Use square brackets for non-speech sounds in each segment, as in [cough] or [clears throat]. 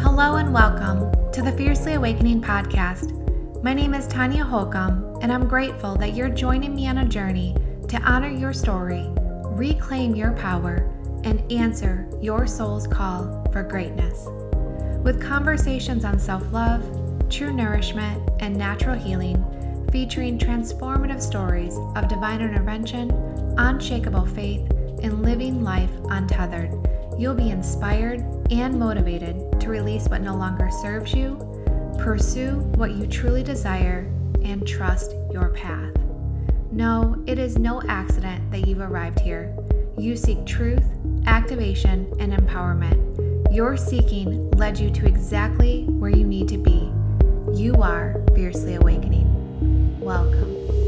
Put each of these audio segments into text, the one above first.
Hello and welcome to the Fiercely Awakening podcast. My name is Tanya Holcomb, and I'm grateful that you're joining me on a journey to honor your story, reclaim your power, and answer your soul's call for greatness. With conversations on self love, true nourishment, and natural healing, featuring transformative stories of divine intervention, unshakable faith, and living life untethered, you'll be inspired and motivated to release what no longer serves you, pursue what you truly desire, and trust your path. No, it is no accident that you've arrived here. You seek truth, activation, and empowerment. Your seeking led you to exactly where you need to be. You are fiercely awakening. Welcome.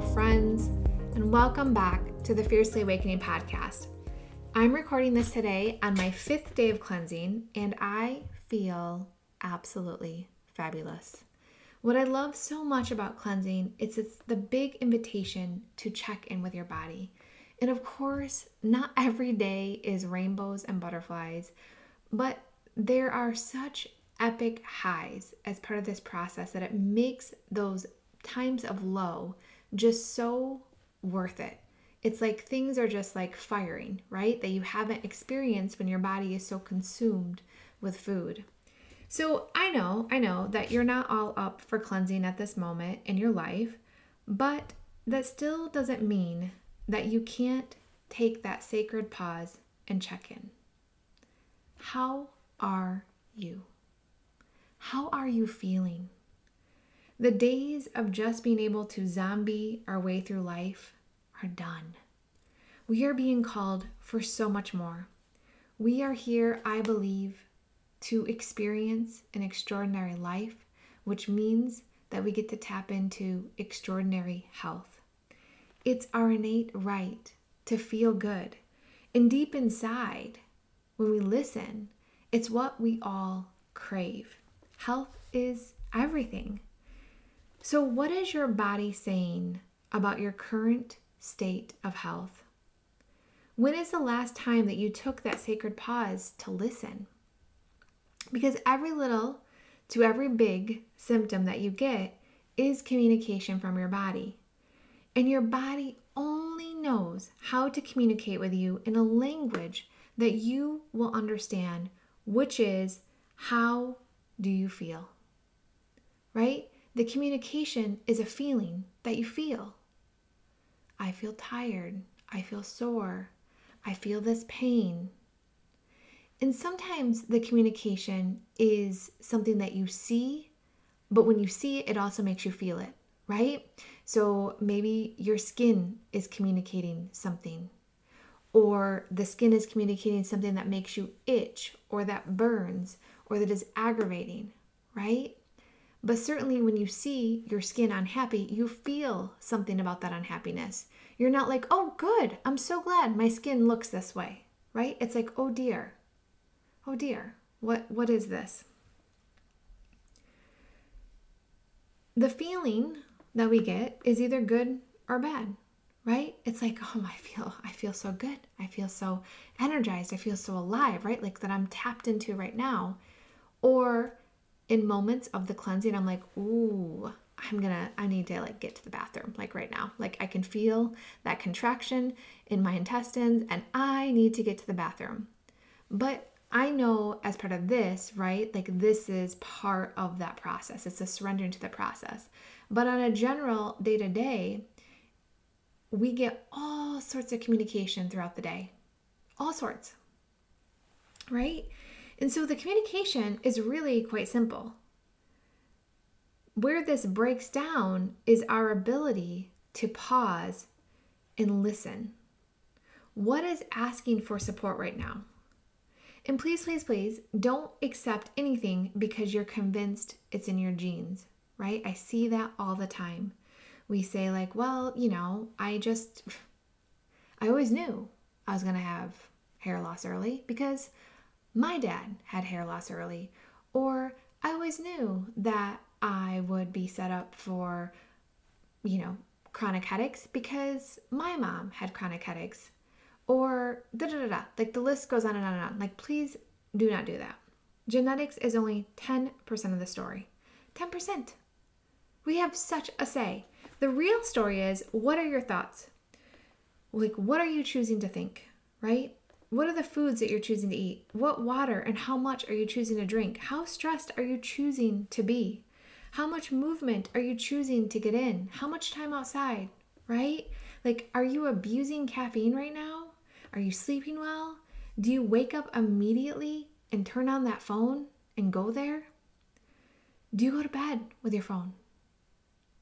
Friends, and welcome back to the Fiercely Awakening podcast. I'm recording this today on my fifth day of cleansing, and I feel absolutely fabulous. What I love so much about cleansing is it's the big invitation to check in with your body. And of course, not every day is rainbows and butterflies, but there are such epic highs as part of this process that it makes those times of low just so worth it. It's like things are just like firing, right? That you haven't experienced when your body is so consumed with food. So I know, I know that you're not all up for cleansing at this moment in your life, but that still doesn't mean that you can't take that sacred pause and check in. How are you? How are you feeling? The days of just being able to zombie our way through life are done. We are being called for so much more. We are here, I believe, to experience an extraordinary life, which means that we get to tap into extraordinary health. It's our innate right to feel good. And deep inside, when we listen, it's what we all crave. Health is everything. So, what is your body saying about your current state of health? When is the last time that you took that sacred pause to listen? Because every little to every big symptom that you get is communication from your body. And your body only knows how to communicate with you in a language that you will understand, which is how do you feel? Right? The communication is a feeling that you feel. I feel tired. I feel sore. I feel this pain. And sometimes the communication is something that you see, but when you see it, it also makes you feel it, right? So maybe your skin is communicating something, or the skin is communicating something that makes you itch, or that burns, or that is aggravating, right? But certainly when you see your skin unhappy, you feel something about that unhappiness. You're not like, oh, good, I'm so glad my skin looks this way, right? It's like, oh dear, oh dear, what, what is this? The feeling that we get is either good or bad, right? It's like, oh, I feel, I feel so good. I feel so energized. I feel so alive, right? Like that I'm tapped into right now. Or in moments of the cleansing, I'm like, ooh, I'm gonna, I need to like get to the bathroom, like right now. Like I can feel that contraction in my intestines and I need to get to the bathroom. But I know as part of this, right? Like this is part of that process. It's a surrendering to the process. But on a general day to day, we get all sorts of communication throughout the day, all sorts, right? And so the communication is really quite simple. Where this breaks down is our ability to pause and listen. What is asking for support right now? And please, please, please don't accept anything because you're convinced it's in your genes, right? I see that all the time. We say, like, well, you know, I just, [laughs] I always knew I was going to have hair loss early because my dad had hair loss early. Or I always knew that I would be set up for, you know, chronic headaches because my mom had chronic headaches. Or da da da da. Like the list goes on and on and on. Like, please do not do that. Genetics is only 10% of the story. 10%. We have such a say. The real story is what are your thoughts? Like, what are you choosing to think, right? What are the foods that you're choosing to eat? What water and how much are you choosing to drink? How stressed are you choosing to be? How much movement are you choosing to get in? How much time outside, right? Like, are you abusing caffeine right now? Are you sleeping well? Do you wake up immediately and turn on that phone and go there? Do you go to bed with your phone?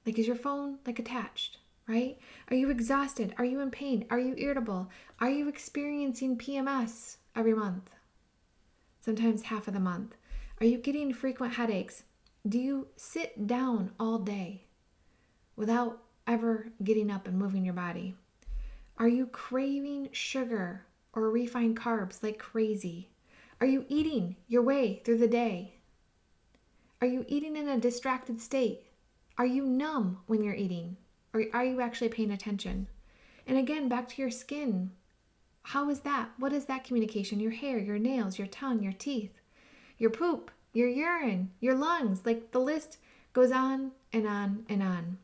Like, is your phone like attached? Right? Are you exhausted? Are you in pain? Are you irritable? Are you experiencing PMS every month? Sometimes half of the month. Are you getting frequent headaches? Do you sit down all day without ever getting up and moving your body? Are you craving sugar or refined carbs like crazy? Are you eating your way through the day? Are you eating in a distracted state? Are you numb when you're eating? Or are you actually paying attention? And again, back to your skin. How is that? What is that communication? Your hair, your nails, your tongue, your teeth, your poop, your urine, your lungs. Like the list goes on and on and on.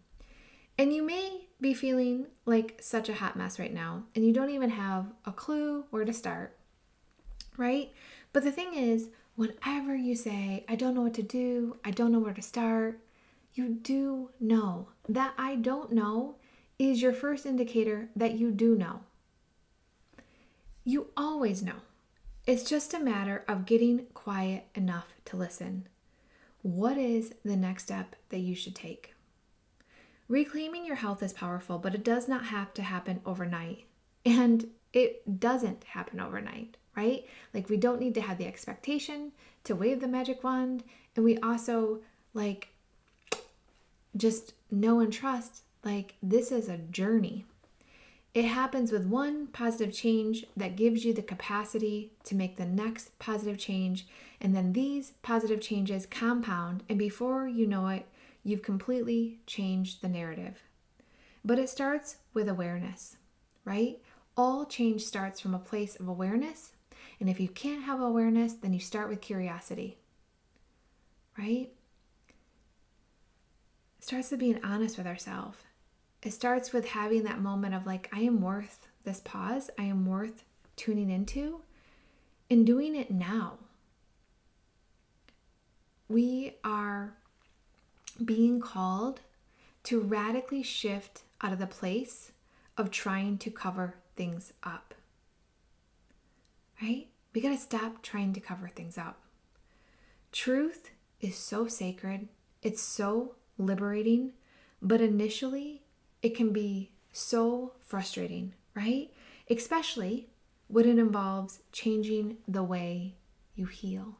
And you may be feeling like such a hot mess right now, and you don't even have a clue where to start, right? But the thing is, whenever you say, I don't know what to do, I don't know where to start, you do know. That I don't know is your first indicator that you do know. You always know. It's just a matter of getting quiet enough to listen. What is the next step that you should take? Reclaiming your health is powerful, but it does not have to happen overnight. And it doesn't happen overnight, right? Like, we don't need to have the expectation to wave the magic wand. And we also, like, just know and trust like this is a journey. It happens with one positive change that gives you the capacity to make the next positive change. And then these positive changes compound, and before you know it, you've completely changed the narrative. But it starts with awareness, right? All change starts from a place of awareness. And if you can't have awareness, then you start with curiosity, right? Starts with being honest with ourselves. It starts with having that moment of like, I am worth this pause, I am worth tuning into, and doing it now. We are being called to radically shift out of the place of trying to cover things up. Right? We got to stop trying to cover things up. Truth is so sacred, it's so liberating, but initially it can be so frustrating, right? Especially when it involves changing the way you heal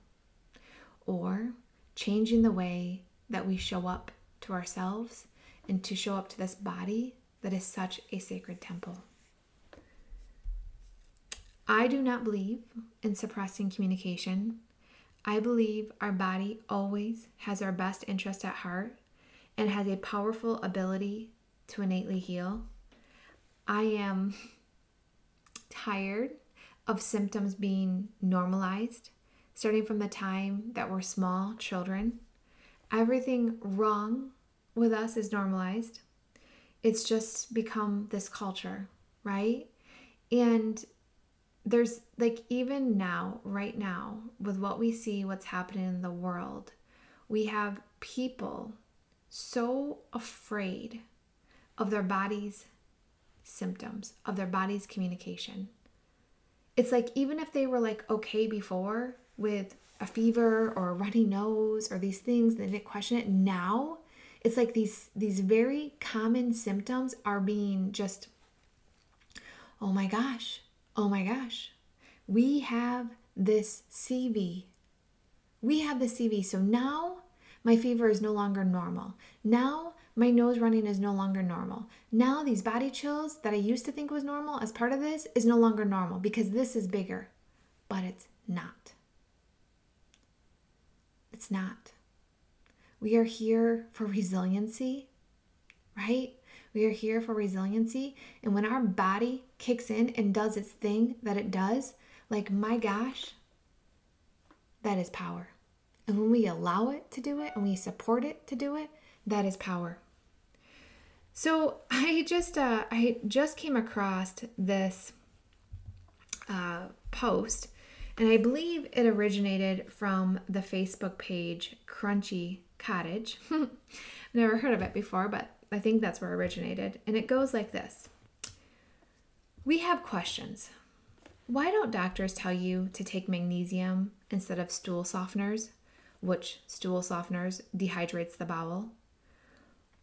or changing the way that we show up to ourselves and to show up to this body that is such a sacred temple. I do not believe in suppressing communication. I believe our body always has our best interest at heart and has a powerful ability to innately heal. I am tired of symptoms being normalized, starting from the time that we're small children. Everything wrong with us is normalized. It's just become this culture, right? And there's like, even now, right now, with what we see, what's happening in the world, we have people so afraid of their body's symptoms, of their body's communication. It's like even if they were like okay before with a fever or a runny nose or these things, they didn't question it. Now it's like these these very common symptoms are being just oh my gosh, oh my gosh. We have this CV. We have the CV. So now my fever is no longer normal. Now my nose running is no longer normal. Now these body chills that I used to think was normal as part of this is no longer normal because this is bigger. But it's not. It's not. We are here for resiliency, right? We are here for resiliency. And when our body kicks in and does its thing that it does, like, my gosh, that is power. And when we allow it to do it and we support it to do it, that is power. So [laughs] I just uh, I just came across this uh, post, and I believe it originated from the Facebook page Crunchy Cottage. [laughs] Never heard of it before, but I think that's where it originated. And it goes like this We have questions. Why don't doctors tell you to take magnesium instead of stool softeners, which stool softeners dehydrates the bowel?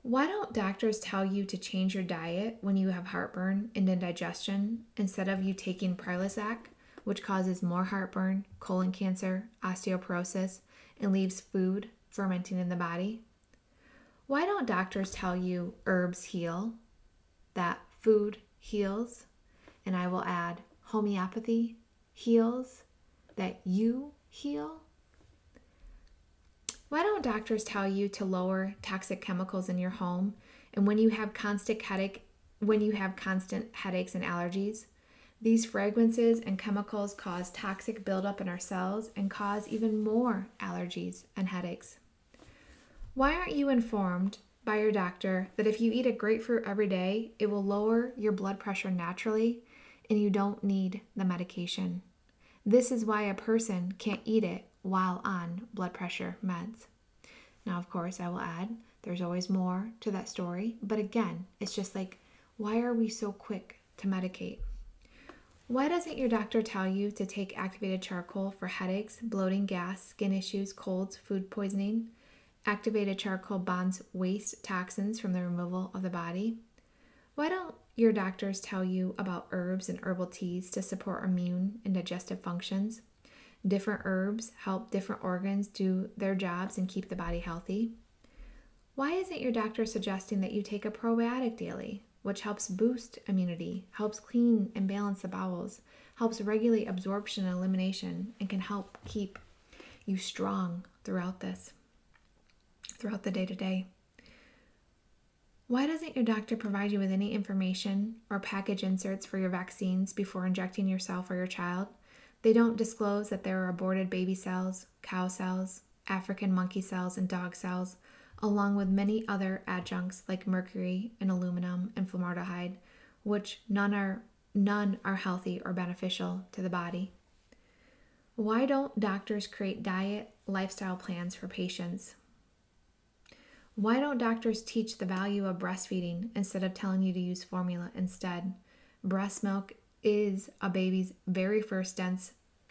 Why don't doctors tell you to change your diet when you have heartburn and indigestion instead of you taking Prilosec, which causes more heartburn, colon cancer, osteoporosis, and leaves food fermenting in the body? Why don't doctors tell you herbs heal, that food heals, and I will add homeopathy heals, that you heal? Why don't doctors tell you to lower toxic chemicals in your home and when you have constant headache when you have constant headaches and allergies? These fragrances and chemicals cause toxic buildup in our cells and cause even more allergies and headaches. Why aren't you informed by your doctor that if you eat a grapefruit every day, it will lower your blood pressure naturally and you don't need the medication? This is why a person can't eat it while on blood pressure meds. Now, of course, I will add there's always more to that story, but again, it's just like, why are we so quick to medicate? Why doesn't your doctor tell you to take activated charcoal for headaches, bloating, gas, skin issues, colds, food poisoning? Activated charcoal bonds waste toxins from the removal of the body. Why don't your doctors tell you about herbs and herbal teas to support immune and digestive functions? Different herbs help different organs do their jobs and keep the body healthy. Why isn't your doctor suggesting that you take a probiotic daily, which helps boost immunity, helps clean and balance the bowels, helps regulate absorption and elimination, and can help keep you strong throughout this? throughout the day to day. Why doesn't your doctor provide you with any information or package inserts for your vaccines before injecting yourself or your child? They don't disclose that there are aborted baby cells, cow cells, African monkey cells, and dog cells, along with many other adjuncts like mercury and aluminum and formaldehyde, which none are none are healthy or beneficial to the body. Why don't doctors create diet lifestyle plans for patients why don't doctors teach the value of breastfeeding instead of telling you to use formula instead? Breast milk is a baby's very first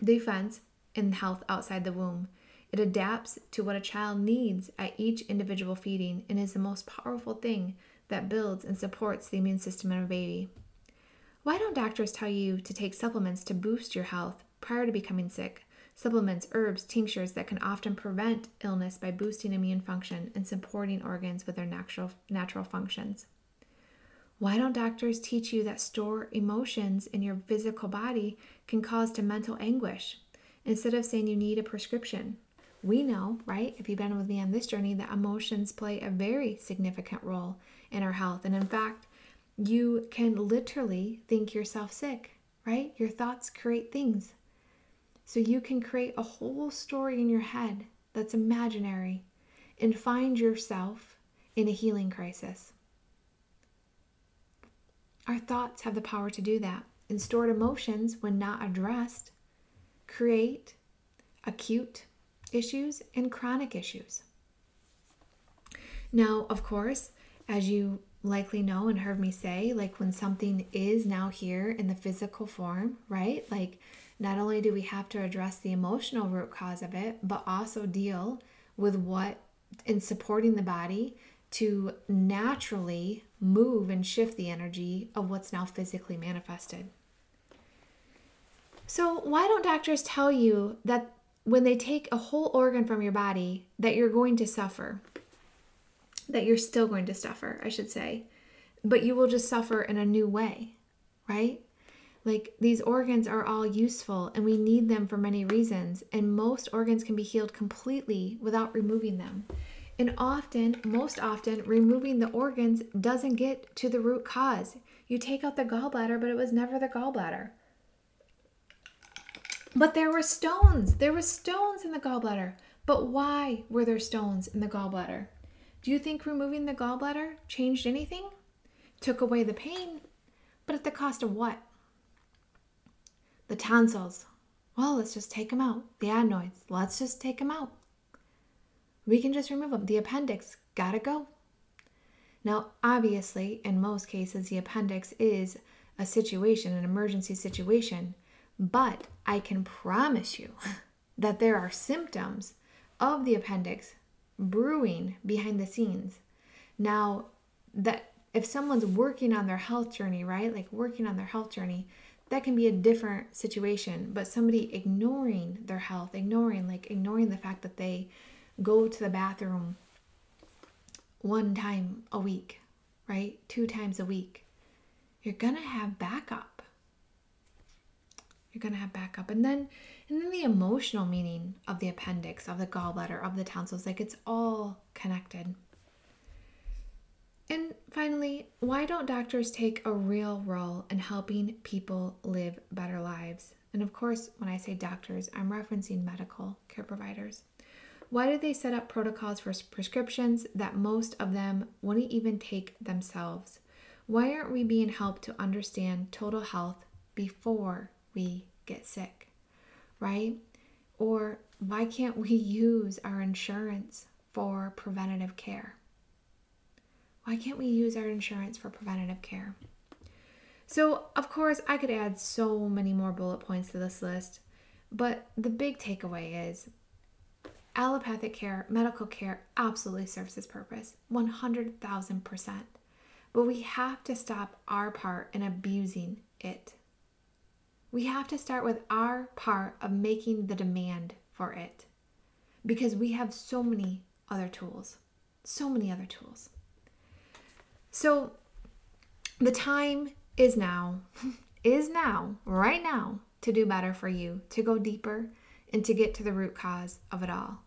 defense in health outside the womb. It adapts to what a child needs at each individual feeding and is the most powerful thing that builds and supports the immune system in a baby. Why don't doctors tell you to take supplements to boost your health prior to becoming sick? supplements, herbs, tinctures that can often prevent illness by boosting immune function and supporting organs with their natural, natural functions. Why don't doctors teach you that store emotions in your physical body can cause to mental anguish instead of saying you need a prescription? We know, right, if you've been with me on this journey, that emotions play a very significant role in our health. And in fact, you can literally think yourself sick, right? Your thoughts create things. So you can create a whole story in your head that's imaginary and find yourself in a healing crisis. Our thoughts have the power to do that. And stored emotions, when not addressed, create acute issues and chronic issues. Now, of course, as you likely know and heard me say, like when something is now here in the physical form, right? Like not only do we have to address the emotional root cause of it, but also deal with what in supporting the body to naturally move and shift the energy of what's now physically manifested. So, why don't doctors tell you that when they take a whole organ from your body that you're going to suffer? That you're still going to suffer, I should say, but you will just suffer in a new way, right? Like these organs are all useful and we need them for many reasons, and most organs can be healed completely without removing them. And often, most often, removing the organs doesn't get to the root cause. You take out the gallbladder, but it was never the gallbladder. But there were stones. There were stones in the gallbladder. But why were there stones in the gallbladder? Do you think removing the gallbladder changed anything? Took away the pain, but at the cost of what? The tonsils. Well, let's just take them out. The adenoids. Let's just take them out. We can just remove them. The appendix. Gotta go. Now, obviously, in most cases, the appendix is a situation, an emergency situation, but I can promise you [laughs] that there are symptoms of the appendix brewing behind the scenes. Now, that if someone's working on their health journey, right? Like working on their health journey, that can be a different situation. But somebody ignoring their health, ignoring, like ignoring the fact that they go to the bathroom one time a week, right? Two times a week, you're gonna have backup. You're gonna have backup. And then and then the emotional meaning of the appendix, of the gallbladder, of the tonsils, like it's all connected. And finally, why don't doctors take a real role in helping people live better lives? And of course, when I say doctors, I'm referencing medical care providers. Why do they set up protocols for prescriptions that most of them wouldn't even take themselves? Why aren't we being helped to understand total health before we get sick? Right? Or why can't we [laughs] use our insurance for preventative care? Why can't we use our insurance for preventative care? So, of course, I could add so many more bullet points to this list, but the big takeaway is Allopathic care, medical care absolutely serves its purpose 100,000%. But we have to stop our part in abusing it. We have to start with our part of making the demand for it because we have so many other tools. So many other tools. So the time is now, [laughs] is now, right now, to do better for you, to go deeper, and to get to the root cause of it all.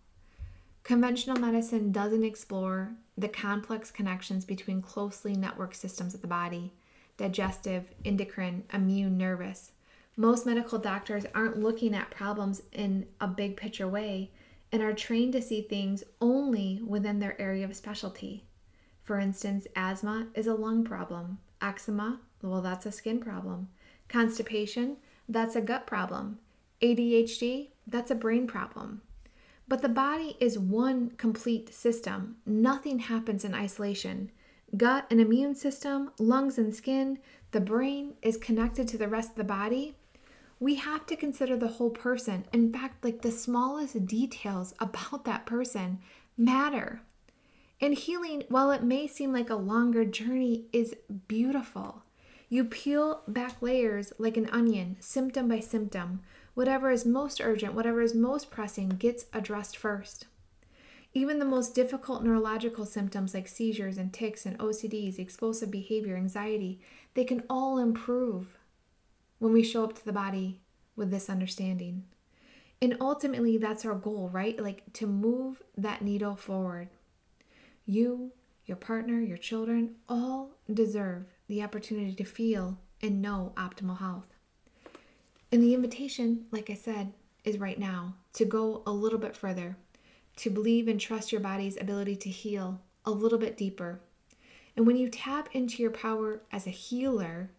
Conventional medicine doesn't explore the complex connections between closely networked systems of the body digestive, endocrine, immune, nervous. Most medical doctors aren't looking at problems in a big picture way and are trained to see things only within their area of specialty. For instance, asthma is a lung problem, eczema, well, that's a skin problem, constipation, that's a gut problem, ADHD, that's a brain problem. But the body is one complete system. Nothing happens in isolation. Gut and immune system, lungs and skin, the brain is connected to the rest of the body. We have to consider the whole person. In fact, like the smallest details [laughs] about that person matter. And healing, while it may seem like a longer journey, is beautiful. You peel back layers like an onion, symptom by symptom, Whatever is most urgent, whatever is most pressing, gets addressed first. Even the most difficult neurological symptoms like seizures and tics and OCDs, explosive behavior, anxiety, they can all improve when we show up to the body with this understanding. And ultimately, that's our goal, right? Like to move that needle forward. You, your partner, your children all deserve the opportunity to feel and know optimal health. And the invitation, like I said, is right now to go a little bit further, to believe and trust your body's ability to heal a little bit deeper. And when you tap into your power as a healer,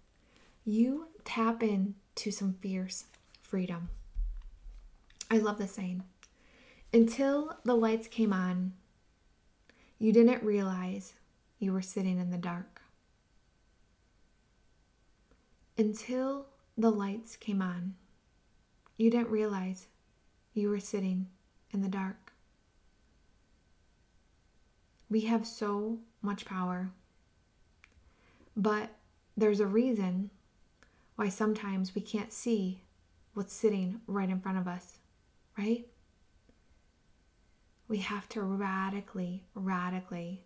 you tap into some fierce freedom. I love the saying. Until the lights came on, you didn't realize you were sitting in the dark. Until the lights came on. You didn't realize you were sitting in the dark. We have so much power, but there's a reason why sometimes we can't see what's sitting right in front of us, right? We have to radically, radically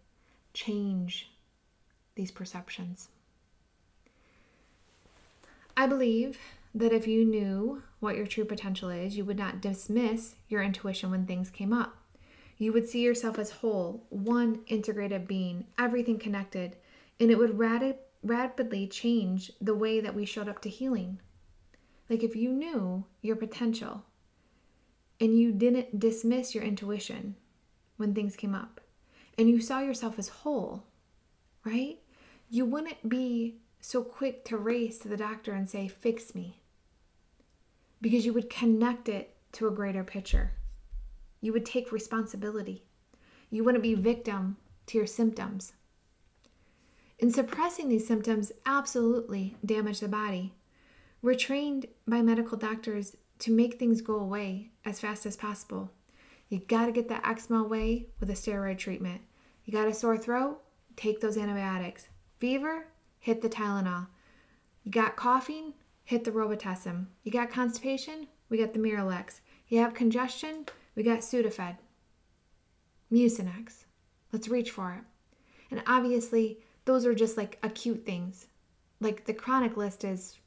change these perceptions. I believe that if you knew what your true potential is, you would not dismiss your intuition when things came up. You would see yourself as whole, one integrated being, everything connected, and it would radi- rapidly change the way that we showed up to healing. Like if you knew your potential and you didn't dismiss your intuition when things came up and you saw yourself as whole, right? You wouldn't be so quick to race to the doctor and say, Fix me. Because you would connect it to a greater picture. You would take responsibility. You wouldn't be victim to your symptoms. And suppressing these symptoms absolutely damage the body. We're trained by medical doctors to make things go away as fast as possible. You got to get that eczema away with a steroid treatment. You got a sore throat? Take those antibiotics. Fever? Hit the Tylenol. You got coughing? Hit the Robitussin. You got constipation? We got the Miralax. You have congestion? We got Sudafed. Mucinex. Let's reach for it. And obviously, those are just like acute things. Like the chronic list is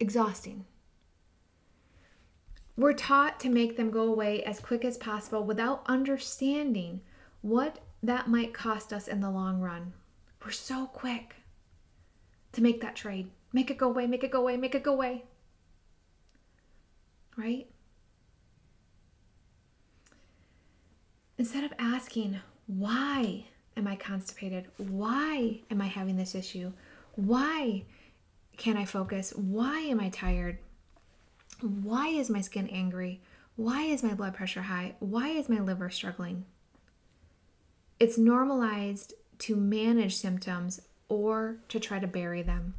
exhausting. We're taught to make them go away as quick as possible without understanding what that might cost us in the long run. We're so quick to make that trade. Make it go away, make it go away, make it go away. Right? Instead of asking, why am I constipated? Why am I having this issue? Why can't I focus? Why am I tired? Why is my skin angry? Why is my blood pressure high? Why is my liver struggling? It's normalized to manage symptoms or to try to bury them.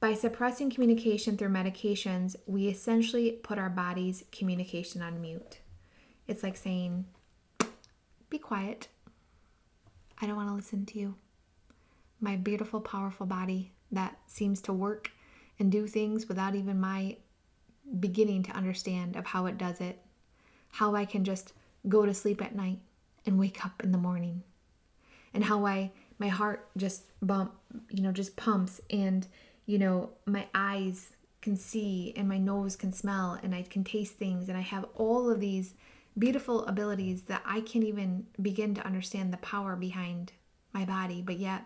By suppressing communication through medications, we essentially put our body's communication on mute. It's like saying, Be quiet. I don't want to listen to you. My beautiful, powerful body that seems to work and do things without even my beginning to understand of how it does it. How I can just go to sleep at night and wake up in the morning. And how I my heart just bump, you know, just pumps and you know, my eyes can see and my nose can smell and I can taste things and I have all of these beautiful abilities that I can't even begin to understand the power behind my body, but yet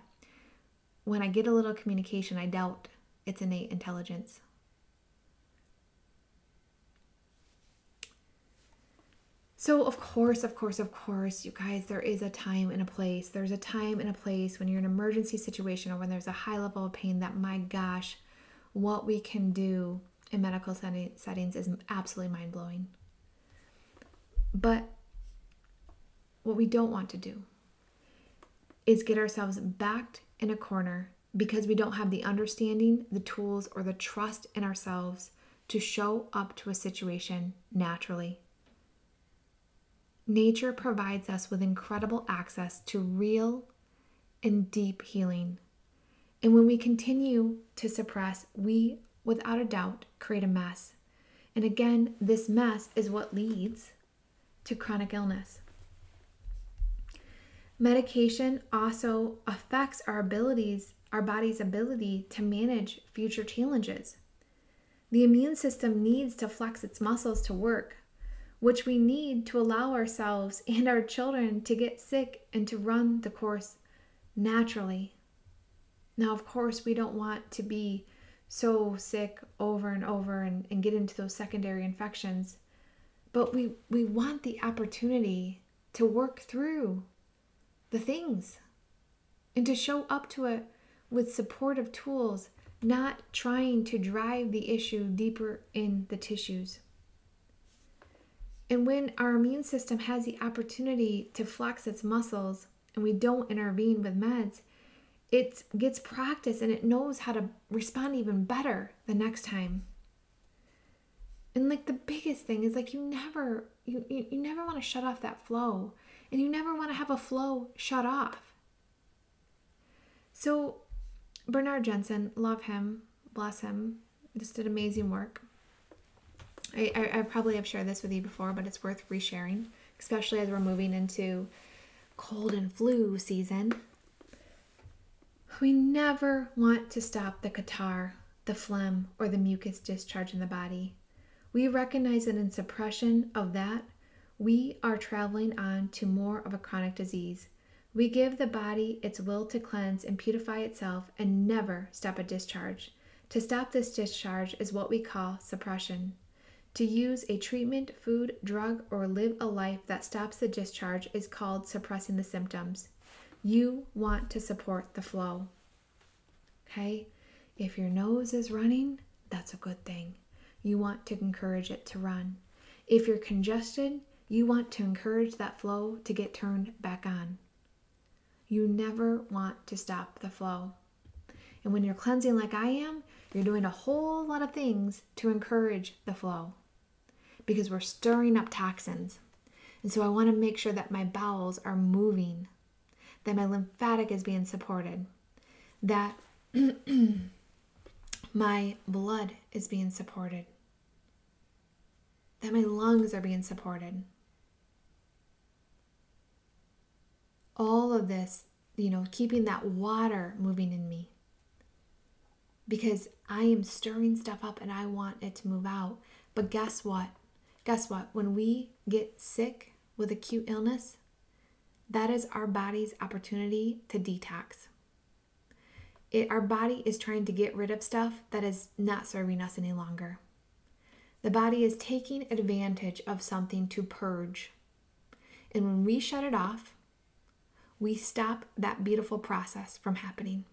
when I get a little communication, I doubt its innate intelligence. So, of course, of course, of course, you guys, there is a time and a place. There's a time and a place when you're in an emergency situation or when there's a high level of pain that, my gosh, what we can do in medical settings is absolutely mind blowing. But what we don't want to do is get ourselves backed in a corner because we don't have the understanding, the tools, or the trust in ourselves to show up to a situation naturally. Nature provides us with incredible access to real and deep healing. And when we continue to suppress, we, without a doubt, create a mess. And again, this mess is what leads to chronic illness. Medication also affects our abilities, our body's ability to manage future challenges. The immune system needs to flex its muscles to work, which we need to allow ourselves and our children to get sick and to run the course naturally. Now, of course, we don't want to be so sick over and over and, and get into those secondary infections but we we want the opportunity to work through the things and to show up to it with supportive tools not trying to drive the issue deeper in the tissues and when our immune system has the opportunity to flex its muscles and we don't intervene with meds it gets practice and it knows how to respond even better the next time and like the biggest thing is like you never you, you, you never want to shut off that flow and you never want to have a flow shut off. So Bernard Jensen, love him, bless him, just did amazing work. I, I, I probably have shared this with you before, but it's worth resharing, especially as we're moving into cold and flu season. We never want to stop the catarrh, the phlegm, or the mucus discharge in the body. We recognize that in suppression of that, we are traveling on to more of a chronic disease. We give the body its will to cleanse and purify itself and never stop a discharge. To stop this discharge is what we call suppression. To use a treatment, food, drug, or live a life that stops the discharge is called suppressing the symptoms. You want to support the flow. Okay? If your nose is running, that's a good thing. You want to encourage it to run. If you're congested, you want to encourage that flow to get turned back on. You never want to stop the flow. And when you're cleansing like I am, you're doing a whole lot of things to encourage the flow because we're stirring up toxins. And so I want to make sure that my bowels are moving, that my lymphatic is being supported, that [clears throat] my blood is being supported, that my lungs are being supported. All of this, you know, keeping that water moving in me. Because I am stirring stuff up and I want it to move out. But guess what? Guess what? When we get sick with acute illness, that is our body's opportunity to detox. It, our body is trying to get rid of stuff that is not serving us any longer. The body is taking advantage of something to purge. And when we shut it off, we stop that beautiful process from happening.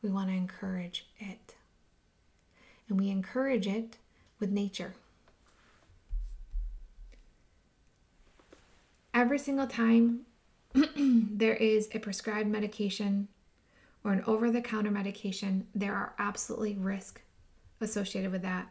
We want to encourage it. And we encourage it with nature. Every single time [clears throat] there is a prescribed medication or an over the counter medication, there are absolutely risks associated with that.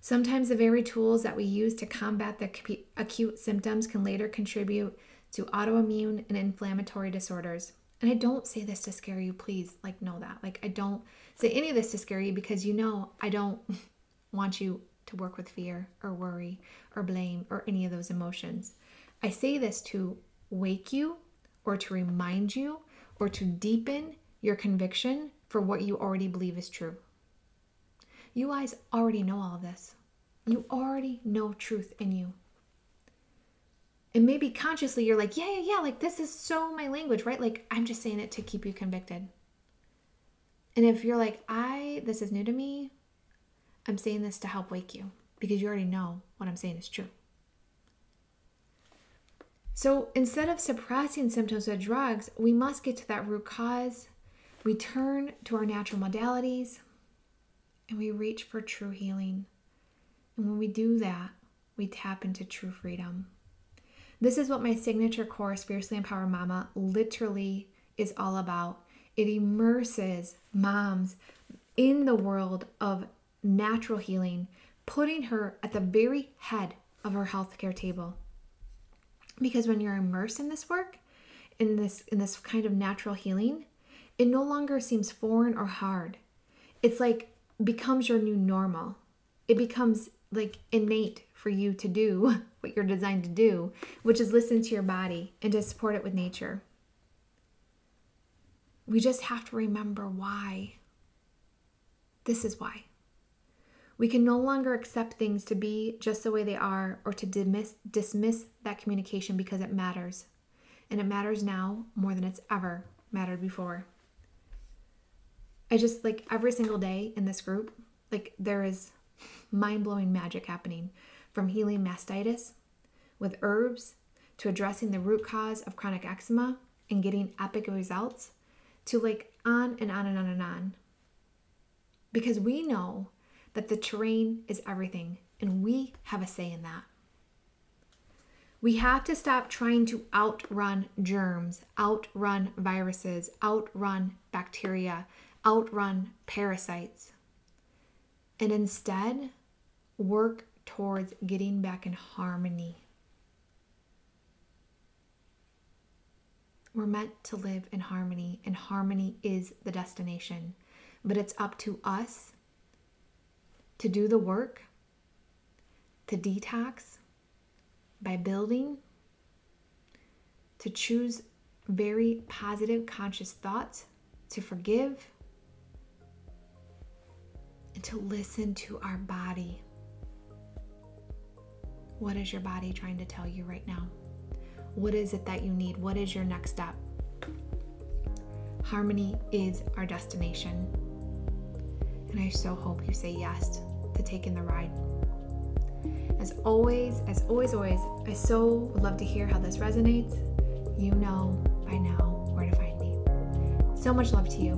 Sometimes the very tools that we use to combat the acute symptoms can later contribute to autoimmune and inflammatory disorders. And I don't say this to scare you, please, like, know that. Like, I don't say any of this to scare you because you know I don't [laughs] want you to work with fear or worry or blame or any of those emotions. I say this to wake you or to remind you or to deepen your conviction for what you already believe is true. You guys already know all this. You already know truth in you. And maybe consciously you're like, yeah, yeah, yeah, like this is so my language, right? Like I'm just saying it to keep you convicted. And if you're like, I, this is new to me, I'm saying this to help wake you because you already know what I'm saying is true. So instead of suppressing symptoms with drugs, we must get to that root cause. We turn to our natural modalities and we reach for true healing. And when we do that, we tap into true freedom. This is what my signature course, Fiercely Empowered Mama, literally is all about. It immerses moms in the world of natural healing, putting her at the very head of her healthcare table. Because when you're immersed in this work, in this in this kind of natural healing, it no longer seems foreign or hard. It's like becomes your new normal. It becomes like innate for you to do [laughs] what you're designed to do, which is listen to your body and to support it with nature. We just have to remember why. This is why. We can no longer accept things to be just the way they are or to dismiss, dismiss that communication because it matters. And it matters now more than it's ever mattered before. I just like every single day in this group, like there is mind blowing magic happening from healing mastitis with herbs to addressing the root cause of chronic eczema and getting epic results to like on and on and on and on. Because we know that the terrain is everything, and we have a say in that. We have to stop trying to outrun germs, outrun viruses, outrun bacteria, outrun parasites, and instead work towards getting back in harmony. We're meant to live in harmony, and harmony is the destination. But it's up to us to do the work, to detox by building, to choose very positive, conscious thoughts, to forgive, and to listen to our body. What is your body trying to tell you right now? What is it that you need? What is your next step? Harmony is our destination. And I so hope you say yes to taking the ride. As always, as always, always, I so would love to hear how this resonates. You know by now where to find me. So much love to you.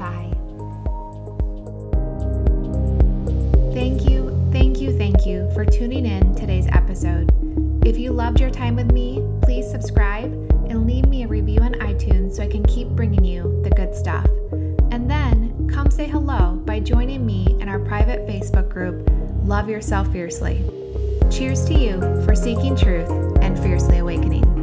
Bye. Thank you, thank you, thank you for tuning in today's episode. If you loved your time with me, please subscribe and leave me a review on iTunes so I can keep bringing you the good stuff. And then come say hello by joining me in our private Facebook group, Love Yourself Fiercely. Cheers to you for seeking truth and fiercely awakening.